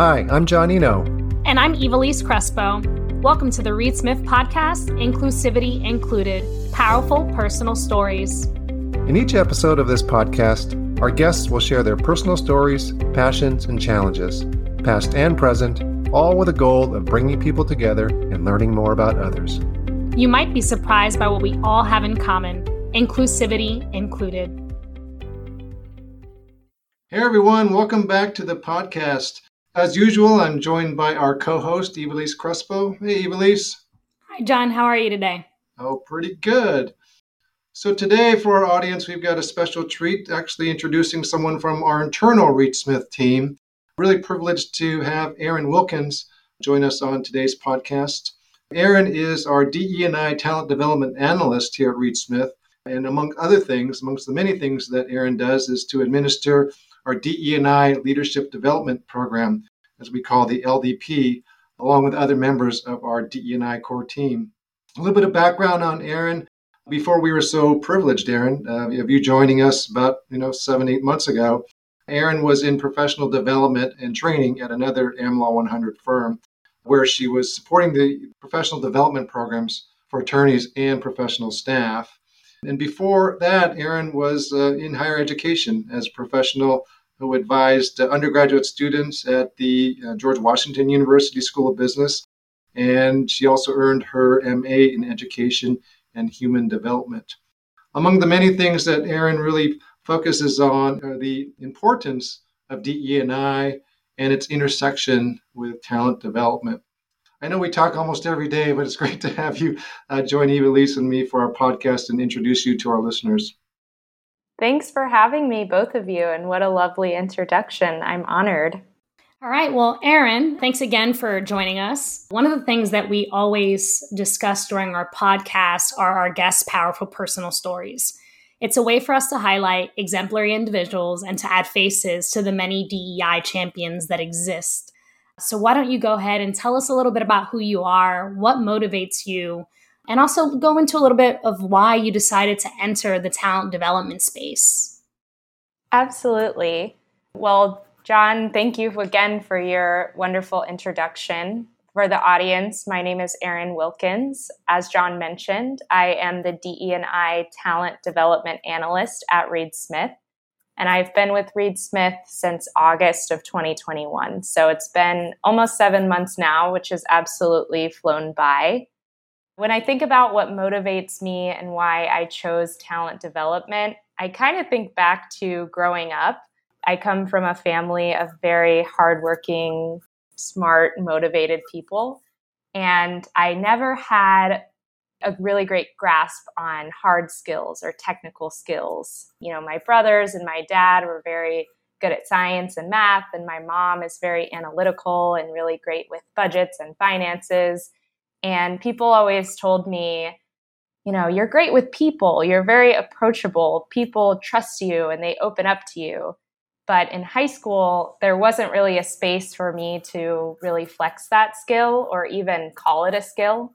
Hi, I'm John Iino. And I'm Ivelisse Crespo. Welcome to the Reed Smith Podcast, Inclusivity Included Powerful Personal Stories. In each episode of this podcast, our guests will share their personal stories, passions, and challenges, past and present, all with a goal of bringing people together and learning more about others. You might be surprised by what we all have in common, inclusivity included. Hey everyone, welcome back to the podcast. As usual, I'm joined by our co-host, Ivelisse Crespo. Hey Ivelisse. Hi John, how are you today? Oh, pretty good. So today for our audience, we've got a special treat, actually introducing someone from our internal Reed Smith team. Really privileged to have Erin Wilkins join us on today's podcast. Erin is our DE&I talent development analyst here at Reed Smith. And among other things, amongst the many things that Erin does, is to administer our DE&I Leadership Development Program, as we call the LDP, along with other members of our DE&I core team. A little bit of background on Erin. Before we were so privileged, Erin, uh, of you joining us about you know seven, eight months ago, Erin was in professional development and training at another AmLaw 100 firm, where she was supporting the professional development programs for attorneys and professional staff. And before that, Erin was uh, in higher education as a professional who advised uh, undergraduate students at the uh, George Washington University School of Business. And she also earned her MA in Education and Human Development. Among the many things that Erin really focuses on are the importance of DE&I and its intersection with talent development. I know we talk almost every day, but it's great to have you uh, join Ivelisse and me for our podcast and introduce you to our listeners. Thanks for having me, both of you, and what a lovely introduction. I'm honored. All right. Well, Erin, thanks again for joining us. One of the things that we always discuss during our podcast are our guests' powerful personal stories. It's a way for us to highlight exemplary individuals and to add faces to the many DEI champions that exist. So, why don't you go ahead and tell us a little bit about who you are, what motivates you, and also go into a little bit of why you decided to enter the talent development space. Absolutely. Well, John, thank you again for your wonderful introduction. For the audience, my name is Erin Wilkins. As John mentioned, I am the DE&I Talent Development Analyst at Reed Smith, and I've been with Reed Smith since August of 2021. So it's been almost seven months now, which has absolutely flown by. When I think about what motivates me and why I chose talent development, I kind of think back to growing up. I come from a family of very hardworking, smart, motivated people. And I never had a really great grasp on hard skills or technical skills. You know, my brothers and my dad were very good at science and math, and my mom is very analytical and really great with budgets and finances. And people always told me, you know, you're great with people, you're very approachable, people trust you and they open up to you. But in high school, there wasn't really a space for me to really flex that skill or even call it a skill.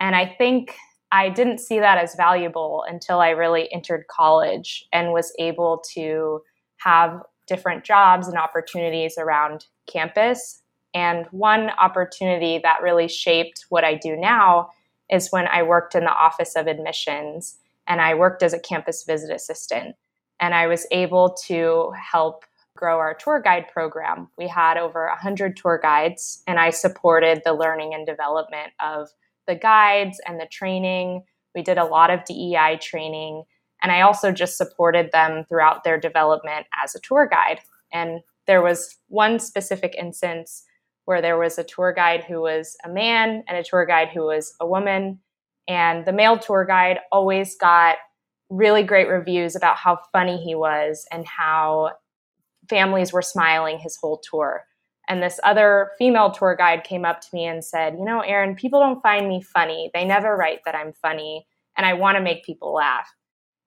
And I think I didn't see that as valuable until I really entered college and was able to have different jobs and opportunities around campus and one opportunity that really shaped what I do now is when I worked in the Office of Admissions and I worked as a campus visit assistant. And I was able to help grow our tour guide program. We had over 100 tour guides, and I supported the learning and development of the guides and the training. We did a lot of DEI training, and I also just supported them throughout their development as a tour guide. And there was one specific instance where there was a tour guide who was a man and a tour guide who was a woman. And the male tour guide always got really great reviews about how funny he was and how families were smiling his whole tour. And this other female tour guide came up to me and said, You know, Erin, people don't find me funny. They never write that I'm funny. And I want to make people laugh.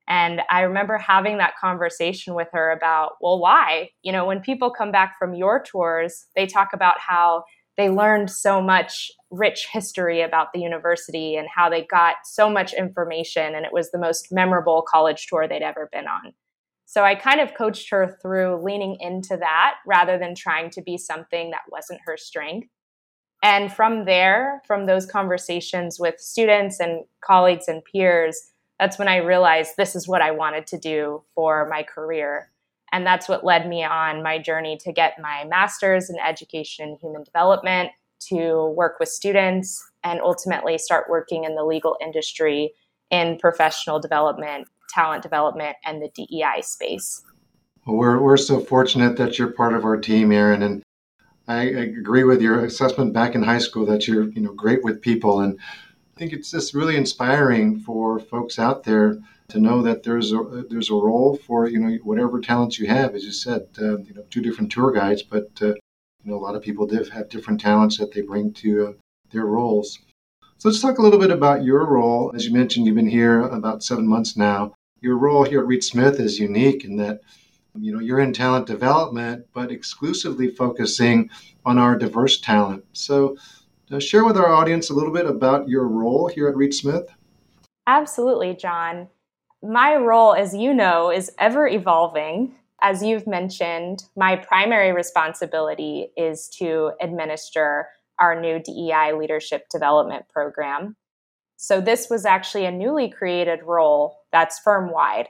And I remember having that conversation with her about, well, why? You know, when people come back from your tours, they talk about how they learned so much rich history about the university and how they got so much information and it was the most memorable college tour they'd ever been on. So I kind of coached her through leaning into that rather than trying to be something that wasn't her strength. And from there, from those conversations with students and colleagues and peers, that's when I realized this is what I wanted to do for my career. And that's what led me on my journey to get my master's in education and human development, to work with students, and ultimately start working in the legal industry in professional development, talent development, and the DEI space. Well, we're, we're so fortunate that you're part of our team, Erin. And I, agree with your assessment back in high school that you're you know great with people. And I think it's just really inspiring for folks out there to know that there's a there's a role for you know whatever talents you have. As you said, uh, you know, two different tour guides, but uh, you know a lot of people have different talents that they bring to uh, their roles. So let's talk a little bit about your role. As you mentioned, you've been here about seven months now. Your role here at Reed Smith is unique in that you know you're in talent development, but exclusively focusing on our diverse talent. So, uh, share with our audience a little bit about your role here at Reed Smith. Absolutely, John. My role, as you know, is ever evolving. As you've mentioned, my primary responsibility is to administer our new DEI leadership development program. So, this was actually a newly created role that's firm wide.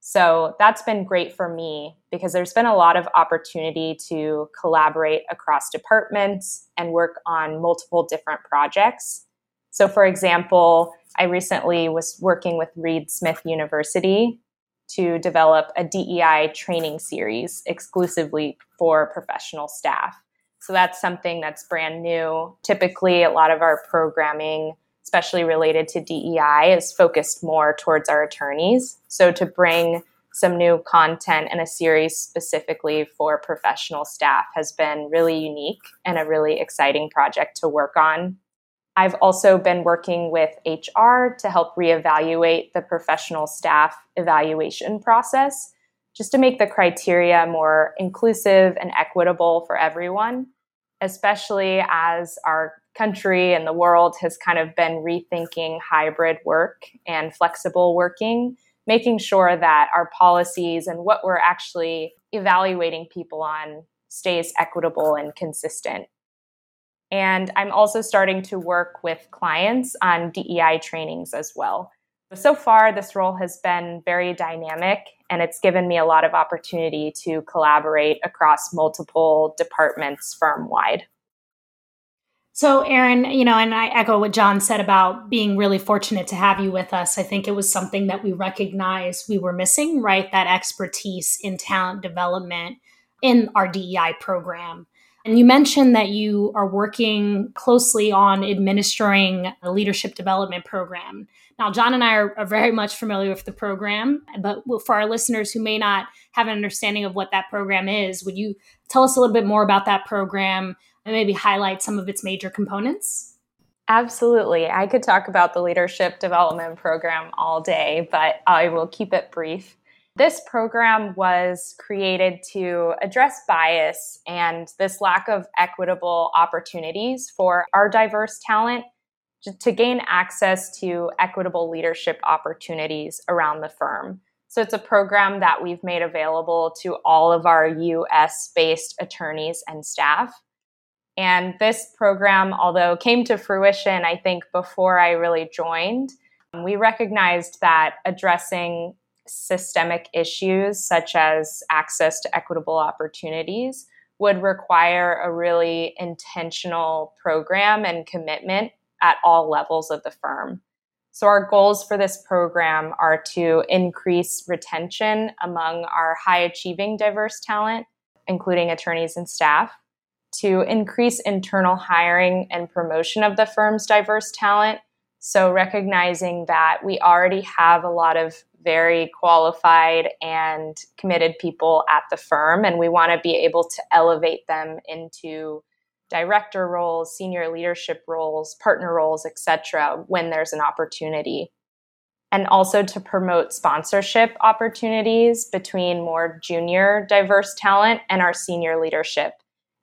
So, that's been great for me because there's been a lot of opportunity to collaborate across departments and work on multiple different projects. So, for example, I recently was working with Reed Smith University to develop a DEI training series exclusively for professional staff. So that's something that's brand new. Typically, a lot of our programming, especially related to DEI, is focused more towards our attorneys. So to bring some new content and a series specifically for professional staff has been really unique and a really exciting project to work on. I've also been working with HR to help reevaluate the professional staff evaluation process just to make the criteria more inclusive and equitable for everyone, especially as our country and the world has kind of been rethinking hybrid work and flexible working, making sure that our policies and what we're actually evaluating people on stays equitable and consistent. And I'm also starting to work with clients on DEI trainings as well. So far, this role has been very dynamic and it's given me a lot of opportunity to collaborate across multiple departments firm wide. So, Erin, you know, and I echo what John said about being really fortunate to have you with us. I think it was something that we recognized we were missing, right? That expertise in talent development in our DEI program. And you mentioned that you are working closely on administering a leadership development program. Now, John and I are, are, very much familiar with the program, but for our listeners who may not have an understanding of what that program is, would you tell us a little bit more about that program and maybe highlight some of its major components? Absolutely. I could talk about the leadership development program all day, but I will keep it brief. This program was created to address bias and this lack of equitable opportunities for our diverse talent to gain access to equitable leadership opportunities around the firm. So it's a program that we've made available to all of our US based attorneys and staff. And this program, although came to fruition, I think, before I really joined, we recognized that addressing systemic issues such as access to equitable opportunities would require a really intentional program and commitment at all levels of the firm. So, our goals for this program are to increase retention among our high achieving diverse talent, including attorneys and staff, to increase internal hiring and promotion of the firm's diverse talent. So, recognizing that we already have a lot of very qualified and committed people at the firm, and we want to be able to elevate them into director roles, senior leadership roles, partner roles, etc., when there's an opportunity. And also to promote sponsorship opportunities between more junior diverse talent and our senior leadership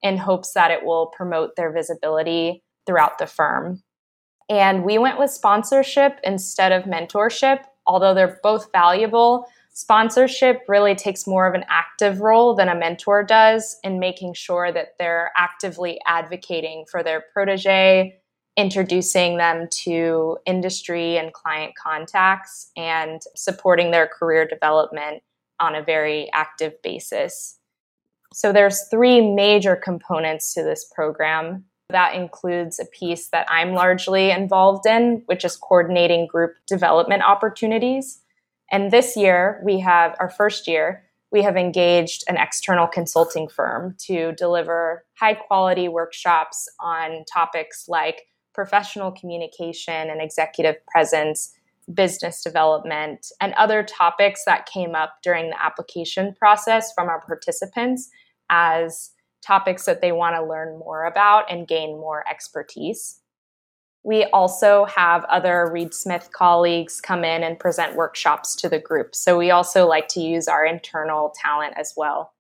in hopes that it will promote their visibility throughout the firm. And we went with sponsorship instead of mentorship, although they're both valuable. Sponsorship really takes more of an active role than a mentor does in making sure that they're actively advocating for their protege, introducing them to industry and client contacts, and supporting their career development on a very active basis. So there's three major components to this program. That includes a piece that I'm largely involved in, which is coordinating group development opportunities. And this year, we have our first year, we have engaged an external consulting firm to deliver high quality workshops on topics like professional communication and executive presence, business development, and other topics that came up during the application process from our participants as topics that they want to learn more about and gain more expertise. We also have other Reed Smith colleagues come in and present workshops to the group. So we also like to use our internal talent as well.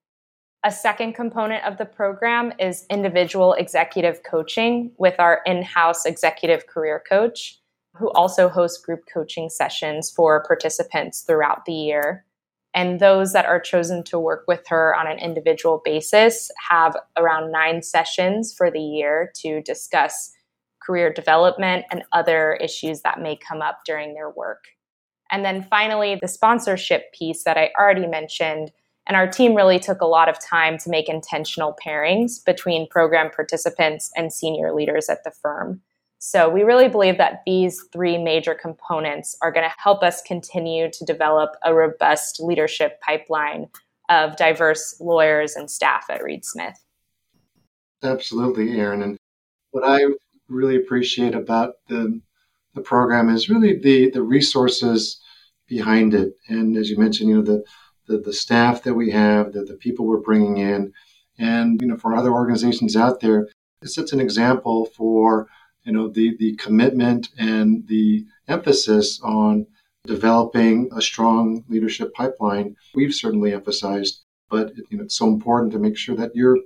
A second component of the program is individual executive coaching with our in house executive career coach, who also hosts group coaching sessions for participants throughout the year. And those that are chosen to work with her on an individual basis have around nine sessions for the year to discuss career development, and other issues that may come up during their work. And then finally, the sponsorship piece that I already mentioned. And our team really took a lot of time to make intentional pairings between program participants and senior leaders at the firm. So we really believe that these three major components are going to help us continue to develop a robust leadership pipeline of diverse lawyers and staff at Reed Smith. Absolutely, Erin. And what I really appreciate about the the program is really the the resources behind it. And as you mentioned, you know the the, the staff that we have, the, the people we're bringing in, and you know for other organizations out there, it sets an example for you know the the commitment and the emphasis on developing a strong leadership pipeline. We've certainly emphasized, but you know it's so important to make sure that you're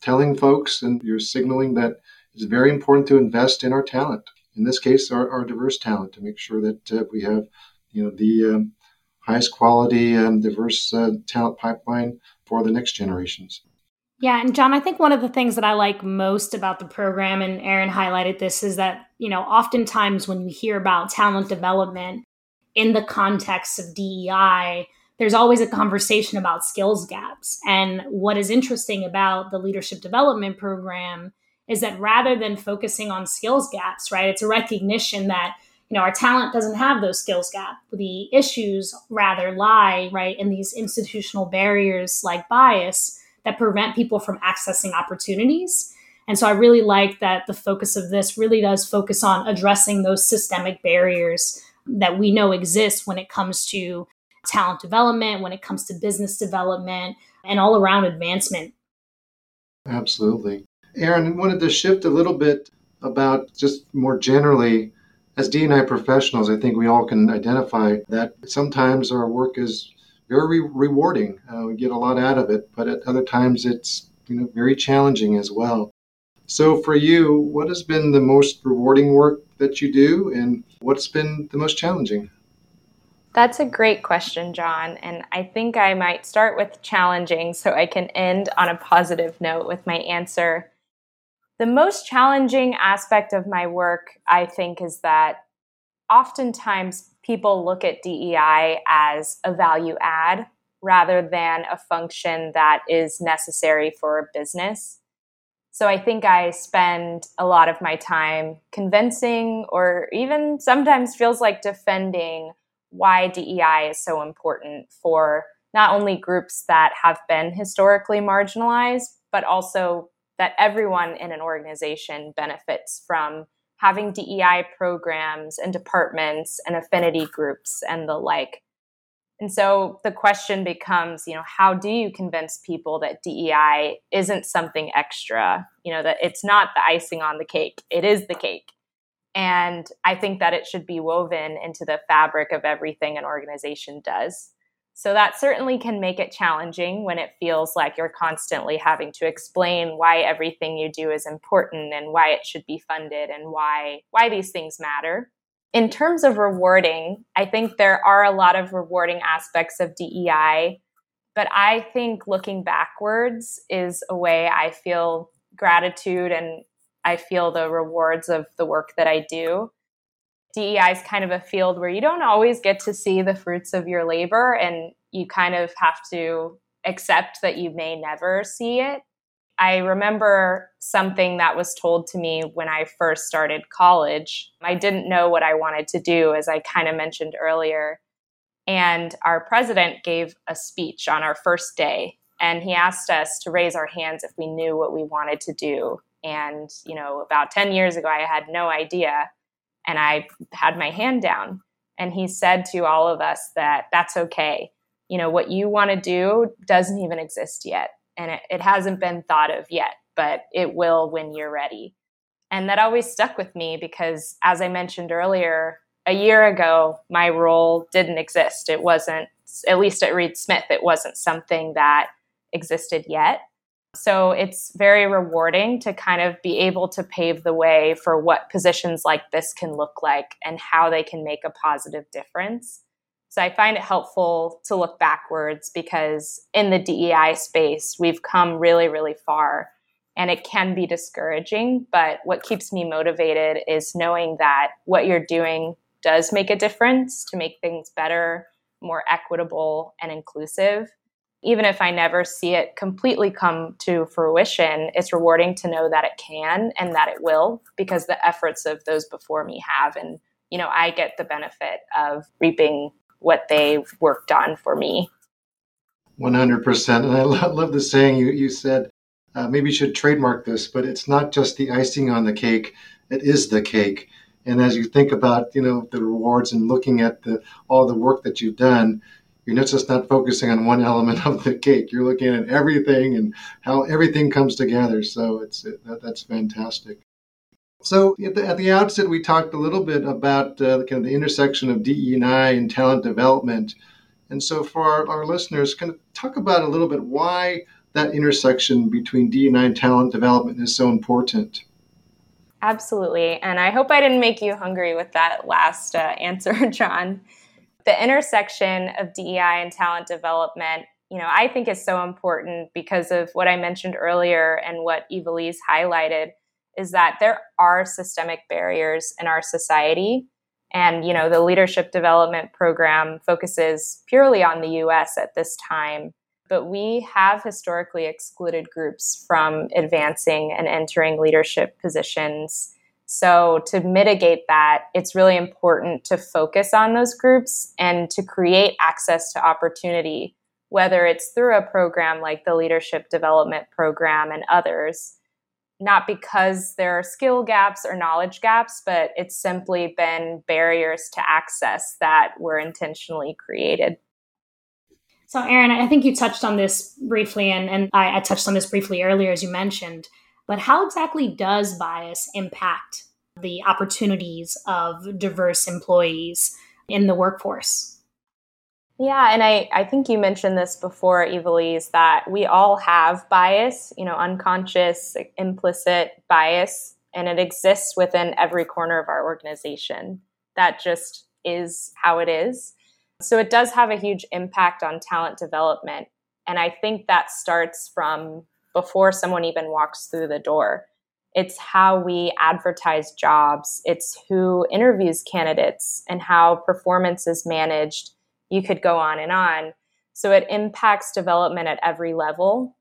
telling folks and you're signaling that it's very important to invest in our talent. In this case, our, our diverse talent to make sure that uh, we have, you know, the um, highest quality, and diverse uh, talent pipeline for the next generations. Yeah, and John, I think one of the things that I like most about the program, and Erin highlighted this, is that, you know, oftentimes when you hear about talent development in the context of DEI, there's always a conversation about skills gaps. And what is interesting about the leadership development program is that rather than focusing on skills gaps, right, it's a recognition that you know our talent doesn't have those skills gap. The issues rather lie right in these institutional barriers like bias that prevent people from accessing opportunities. And so I really like that the focus of this really does focus on addressing those systemic barriers that we know exist when it comes to talent development, when it comes to business development, and all around advancement. Absolutely. Erin, wanted to shift a little bit about just more generally as D&I professionals, I think we all can identify that sometimes our work is very rewarding. Uh, we get a lot out of it, but at other times it's you know very challenging as well. So for you, what has been the most rewarding work that you do and what's been the most challenging? That's a great question, John. And I think I might start with challenging so I can end on a positive note with my answer. The most challenging aspect of my work, I think, is that oftentimes people look at DEI as a value add rather than a function that is necessary for a business. So I think I spend a lot of my time convincing or even sometimes feels like defending why DEI is so important for not only groups that have been historically marginalized, but also that everyone in an organization benefits from having DEI programs and departments and affinity groups and the like. And so the question becomes, you know, how do you convince people that DEI isn't something extra? You know, that it's not the icing on the cake, it is the cake. And I think that it should be woven into the fabric of everything an organization does. So that certainly can make it challenging when it feels like you're constantly having to explain why everything you do is important and why it should be funded and why why these things matter. In terms of rewarding, I think there are a lot of rewarding aspects of DEI, but I think looking backwards is a way I feel gratitude and I feel the rewards of the work that I do. DEI is kind of a field where you don't always get to see the fruits of your labor and you kind of have to accept that you may never see it. I remember something that was told to me when I first started college. I didn't know what I wanted to do, as I kind of mentioned earlier. And our president gave a speech on our first day, and he asked us to raise our hands if we knew what we wanted to do. And, you know, about 10 years ago, I had no idea, and I had my hand down. And he said to all of us that that's okay. You know, what you want to do doesn't even exist yet and it, it hasn't been thought of yet, but it will when you're ready. And that always stuck with me because, as I mentioned earlier, a year ago, my role didn't exist. It wasn't, at least at Reed Smith, it wasn't something that existed yet. So it's very rewarding to kind of be able to pave the way for what positions like this can look like and how they can make a positive difference. So I find it helpful to look backwards because in the DEI space, we've come really, really far and it can be discouraging. But what keeps me motivated is knowing that what you're doing does make a difference to make things better, more equitable, and inclusive. Even if I never see it completely come to fruition, it's rewarding to know that it can and that it will because the efforts of those before me have. And, you know, I get the benefit of reaping what they worked on for me. 100%. And I love, love the saying you, you said, uh, maybe you should trademark this, but it's not just the icing on the cake, it is the cake. And as you think about, you know, the rewards and looking at the, all the work that you've done, you're not just not focusing on one element of the cake. You're looking at everything and how everything comes together. So it's it, that, that's fantastic. So at the, at the outset, we talked a little bit about uh, kind of the intersection of DE&I and talent development. And so for our, our listeners, kind of talk about a little bit why that intersection between DE&I and talent development is so important. Absolutely. And I hope I didn't make you hungry with that last uh, answer, John. The intersection of DEI and talent development, you know, I think is so important because of what I mentioned earlier and what Ivelisse highlighted is that there are systemic barriers in our society. And, you know, the leadership development program focuses purely on the US at this time. But we have historically excluded groups from advancing and entering leadership positions. So, to mitigate that, it's really important to focus on those groups and to create access to opportunity, whether it's through a program like the Leadership Development Program and others not because there are skill gaps or knowledge gaps, but it's simply been barriers to access that were intentionally created. So, Erin, I think you touched on this briefly, and, and I, I touched on this briefly earlier, as you mentioned. But how exactly does bias impact the opportunities of diverse employees in the workforce? Yeah, and I, I think you mentioned this before, Ivelisse, that we all have bias, you know, unconscious, implicit bias, and it exists within every corner of our organization. That just is how it is. So it does have a huge impact on talent development. And I think that starts from before someone even walks through the door. It's how we advertise jobs, it's who interviews candidates, and how performance is managed you could go on and on. So it impacts development at every level.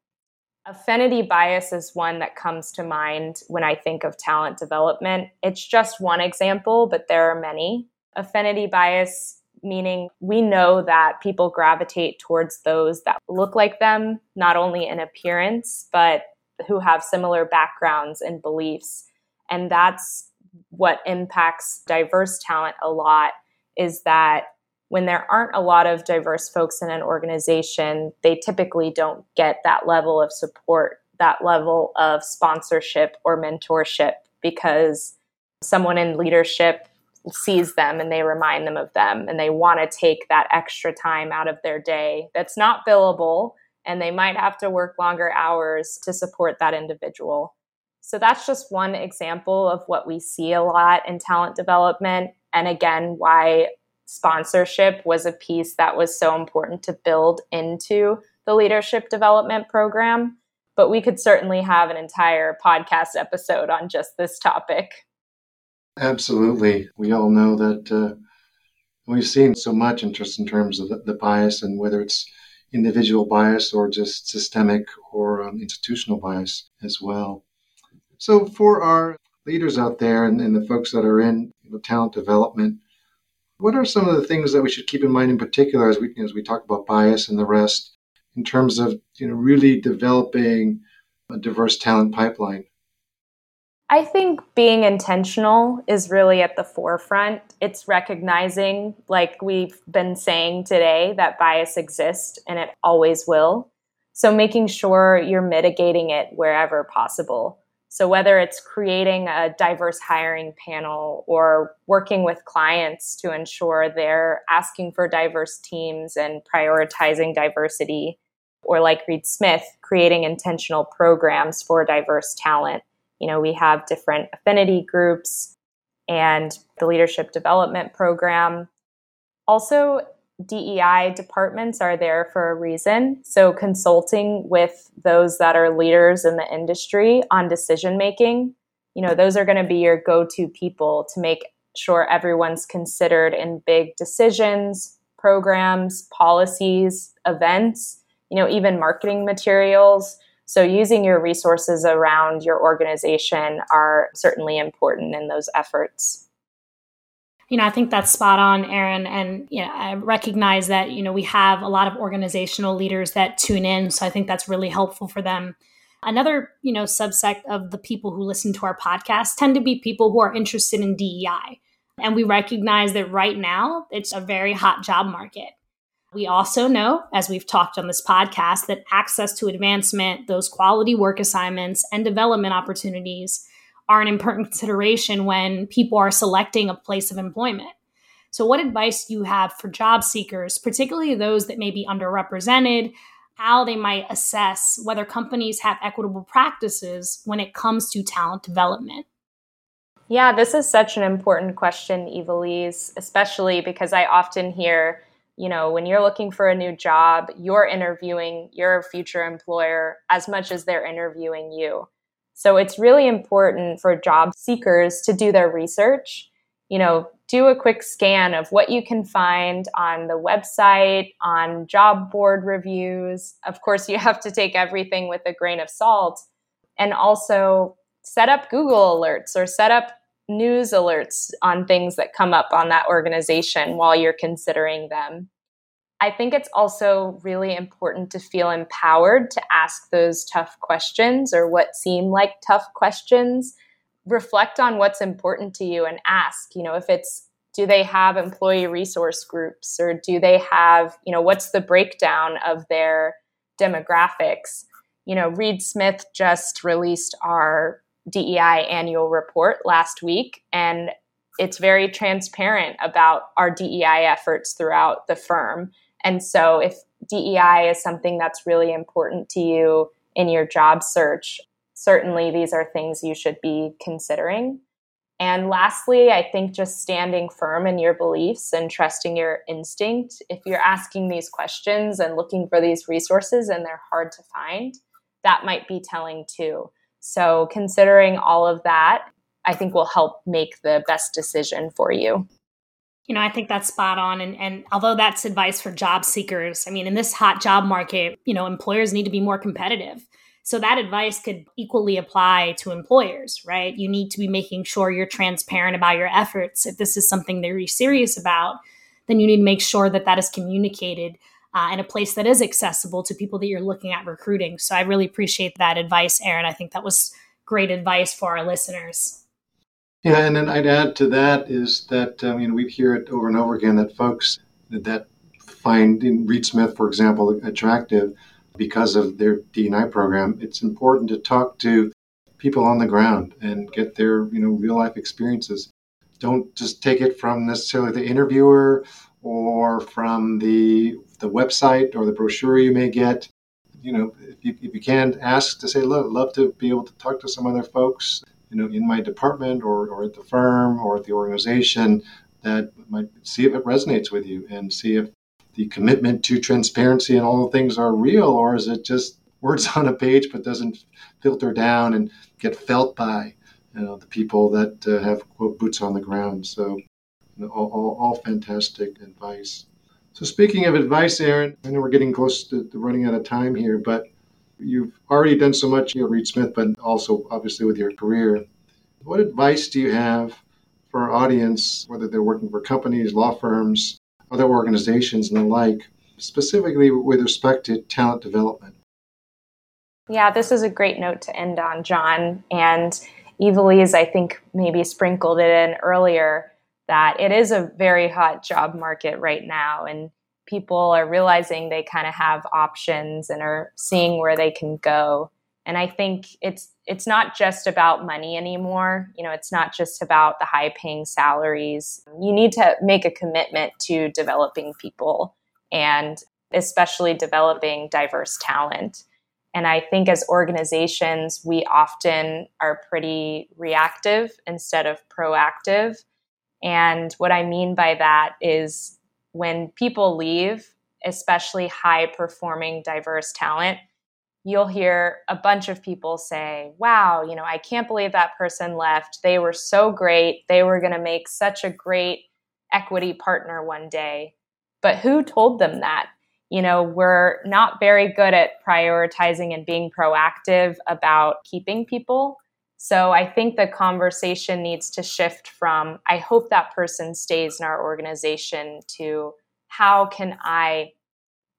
Affinity bias is one that comes to mind when I think of talent development. It's just one example, but there are many. Affinity bias meaning we know that people gravitate towards those that look like them, not only in appearance, but who have similar backgrounds and beliefs. And that's what impacts diverse talent a lot is that when there aren't a lot of diverse folks in an organization, they typically don't get that level of support, that level of sponsorship or mentorship because someone in leadership sees them and they remind them of them and they want to take that extra time out of their day that's not billable and they might have to work longer hours to support that individual. So that's just one example of what we see a lot in talent development And again, why sponsorship was a piece that was so important to build into the leadership development program. But we could certainly have an entire podcast episode on just this topic. Absolutely. We all know that uh, we've seen so much interest in terms of the, the, bias and whether it's individual bias or just systemic or um, institutional bias as well. So, for our leaders out there and, and the folks that are in you know, talent development, what are some of the things that we should keep in mind in particular as we as we talk about bias and the rest in terms of you know really developing a diverse talent pipeline? I think being intentional is really at the forefront. It's recognizing, like we've been saying today, that bias exists and it always will. So making sure you're mitigating it wherever possible. So, whether it's creating a diverse hiring panel or working with clients to ensure they're asking for diverse teams and prioritizing diversity, or like Reed Smith, creating intentional programs for diverse talent. You know, we have different affinity groups and the leadership development program. Also, DEI departments are there for a reason. So, consulting with those that are leaders in the industry on decision making, you know, those are going to be your go to people to make sure everyone's considered in big decisions, programs, policies, events, you know, even marketing materials. So, using your resources around your organization are certainly important in those efforts you know, I think that's spot on, Erin. And, you know, I recognize that, you know, we have a lot of organizational leaders that tune in. So I think that's really helpful for them. Another, you know, subsect of the people who listen to our podcast tend to be people who are interested in DEI. And we recognize that right now it's a very hot job market. We also know, as we've talked on this podcast, that access to advancement, those quality work assignments, and development opportunities are an important consideration when people are selecting a place of employment. So, what advice do you have for job seekers, particularly those that may be underrepresented, how they might assess whether companies have equitable practices when it comes to talent development? Yeah, this is such an important question, Ivelisse, especially because I often hear, you know, when you're looking for a new job, you're interviewing your future employer as much as they're interviewing you. So it's really important for job seekers to do their research. You know, do a quick scan of what you can find on the website, on job board reviews. Of course, you have to take everything with a grain of salt. And also set up Google alerts or set up news alerts on things that come up on that organization while you're considering them. I think it's also really important to feel empowered to ask those tough questions or what seem like tough questions. Reflect on what's important to you and ask, you know, if it's do they have employee resource groups or do they have, you know, what's the breakdown of their demographics? You know, Reed Smith just released our DEI annual report last week and it's very transparent about our DEI efforts throughout the firm and so if DEI is something that's really important to you in your job search, certainly these are things you should be considering. And lastly, I think just standing firm in your beliefs and trusting your instinct. If you're asking these questions and looking for these resources and they're hard to find, that might be telling too. So, considering all of that, I think will help make the best decision for you. You know, I think that's spot on. And, and although that's advice for job seekers, I mean, in this hot job market, you know, employers need to be more competitive. So that advice could equally apply to employers, right? You need to be making sure you're transparent about your efforts. If this is something that you're serious about, then you need to make sure that that is communicated uh, in a place that is accessible to people that you're looking at recruiting. So I really appreciate that advice, Erin. I think that was great advice for our listeners. Yeah, and then I'd add to that is that I mean we hear it over and over again that folks that find in Reed Smith, for example, attractive because of their D&I program. It's important to talk to people on the ground and get their you know real life experiences. Don't just take it from necessarily the interviewer or from the the website or the brochure you may get. You know, if you, if you can, ask to say, look, love to be able to talk to some other folks you know, in my department or, or at the firm or at the organization that might see if it resonates with you and see if the commitment to transparency and all the things are real, or is it just words on a page but doesn't filter down and get felt by you know, the people that uh, have quote boots on the ground. So you know, all, all, all, fantastic advice. So speaking of advice, Erin, I know we're getting close to, running out of time here, but you've already done so much at Reed Smith, but also obviously with your career. What advice do you have for our audience, whether they're working for companies, law firms, other organizations, and the like, specifically with respect to talent development? Yeah, this is a great note to end on, John. And Ivelisse, I think, maybe sprinkled it in earlier that it is a very hot job market right now. And people are realizing they kind of have options and are seeing where they can go. And I think it's it's not just about money anymore. You know, it's not just about the high paying salaries. You need to make a commitment to developing people and especially developing diverse talent. And I think as organizations, we often are pretty reactive instead of proactive. And what I mean by that is when people leave, especially high performing, diverse talent, you'll hear a bunch of people say, Wow, you know, I can't believe that person left. They were so great. They were going to make such a great equity partner one day. But who told them that? you know, we're not very good at prioritizing and being proactive about keeping people. So I think the conversation needs to shift from, I hope that person stays in our organization, to how can I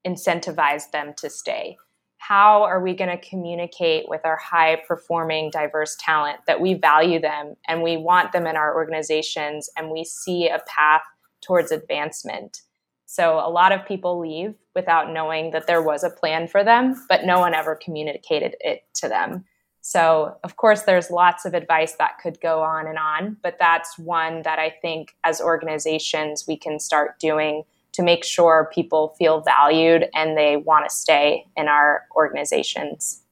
incentivize them to stay? How are we going to communicate with our high performing, diverse talent that we value them and we want them in our organizations and we see a path towards advancement? So a lot of people leave without knowing that there was a plan for them, but no one ever communicated it to them. So, of course, there's lots of advice that could go on and on, but that's one that I think as organizations we can start doing to make sure people feel valued and they want to stay in our organizations.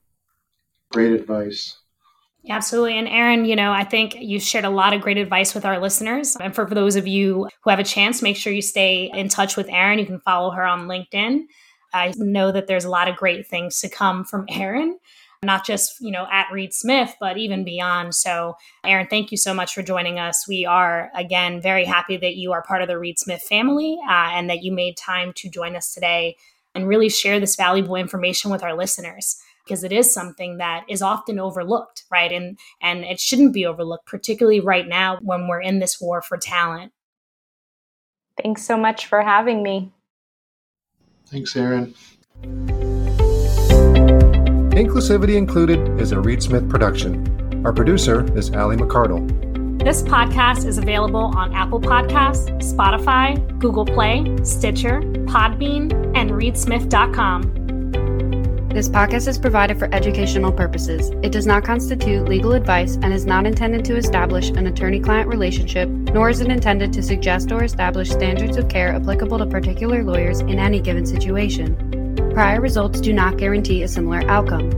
Great advice. Absolutely. And Erin, you know, I think you shared a lot of great advice with our listeners. And for, for those of you who have a chance, make sure you stay in touch with Erin. You can follow her on LinkedIn. I know that there's a lot of great things to come from Erin, not just, you know, at Reed Smith, but even beyond. So, Erin, thank you so much for joining us. We are, again, very happy that you are part of the Reed Smith family uh, and that you made time to join us today and really share this valuable information with our listeners because it is something that is often overlooked, right? And and it shouldn't be overlooked, particularly right now when we're in this war for talent. Thanks so much for having me. Thanks, Erin. Inclusivity Included is a Reed Smith production. Our producer is Ali McCardle. This podcast is available on Apple Podcasts, Spotify, Google Play, Stitcher, Podbean, and reedsmith.com. This podcast is provided for educational purposes. It does not constitute legal advice and is not intended to establish an attorney client relationship, nor is it intended to suggest or establish standards of care applicable to particular lawyers in any given situation. Prior results do not guarantee a similar outcome.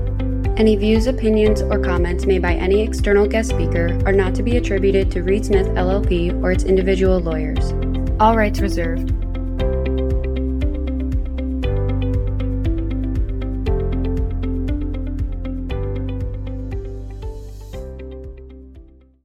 Any views, opinions, or comments made by any external guest speaker are not to be attributed to Reed Smith LLP or its individual lawyers. All rights reserved.